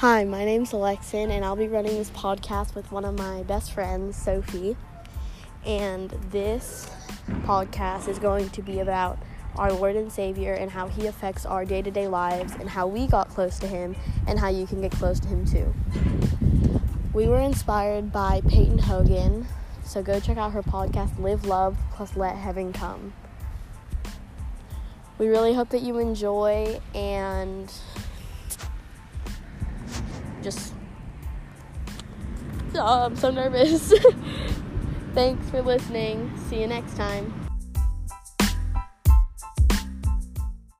Hi, my name's Alexin, and I'll be running this podcast with one of my best friends, Sophie. And this podcast is going to be about our Lord and Savior and how He affects our day to day lives and how we got close to Him and how you can get close to Him too. We were inspired by Peyton Hogan, so go check out her podcast, Live Love plus Let Heaven Come. We really hope that you enjoy and just oh, I'm so nervous. Thanks for listening. See you next time.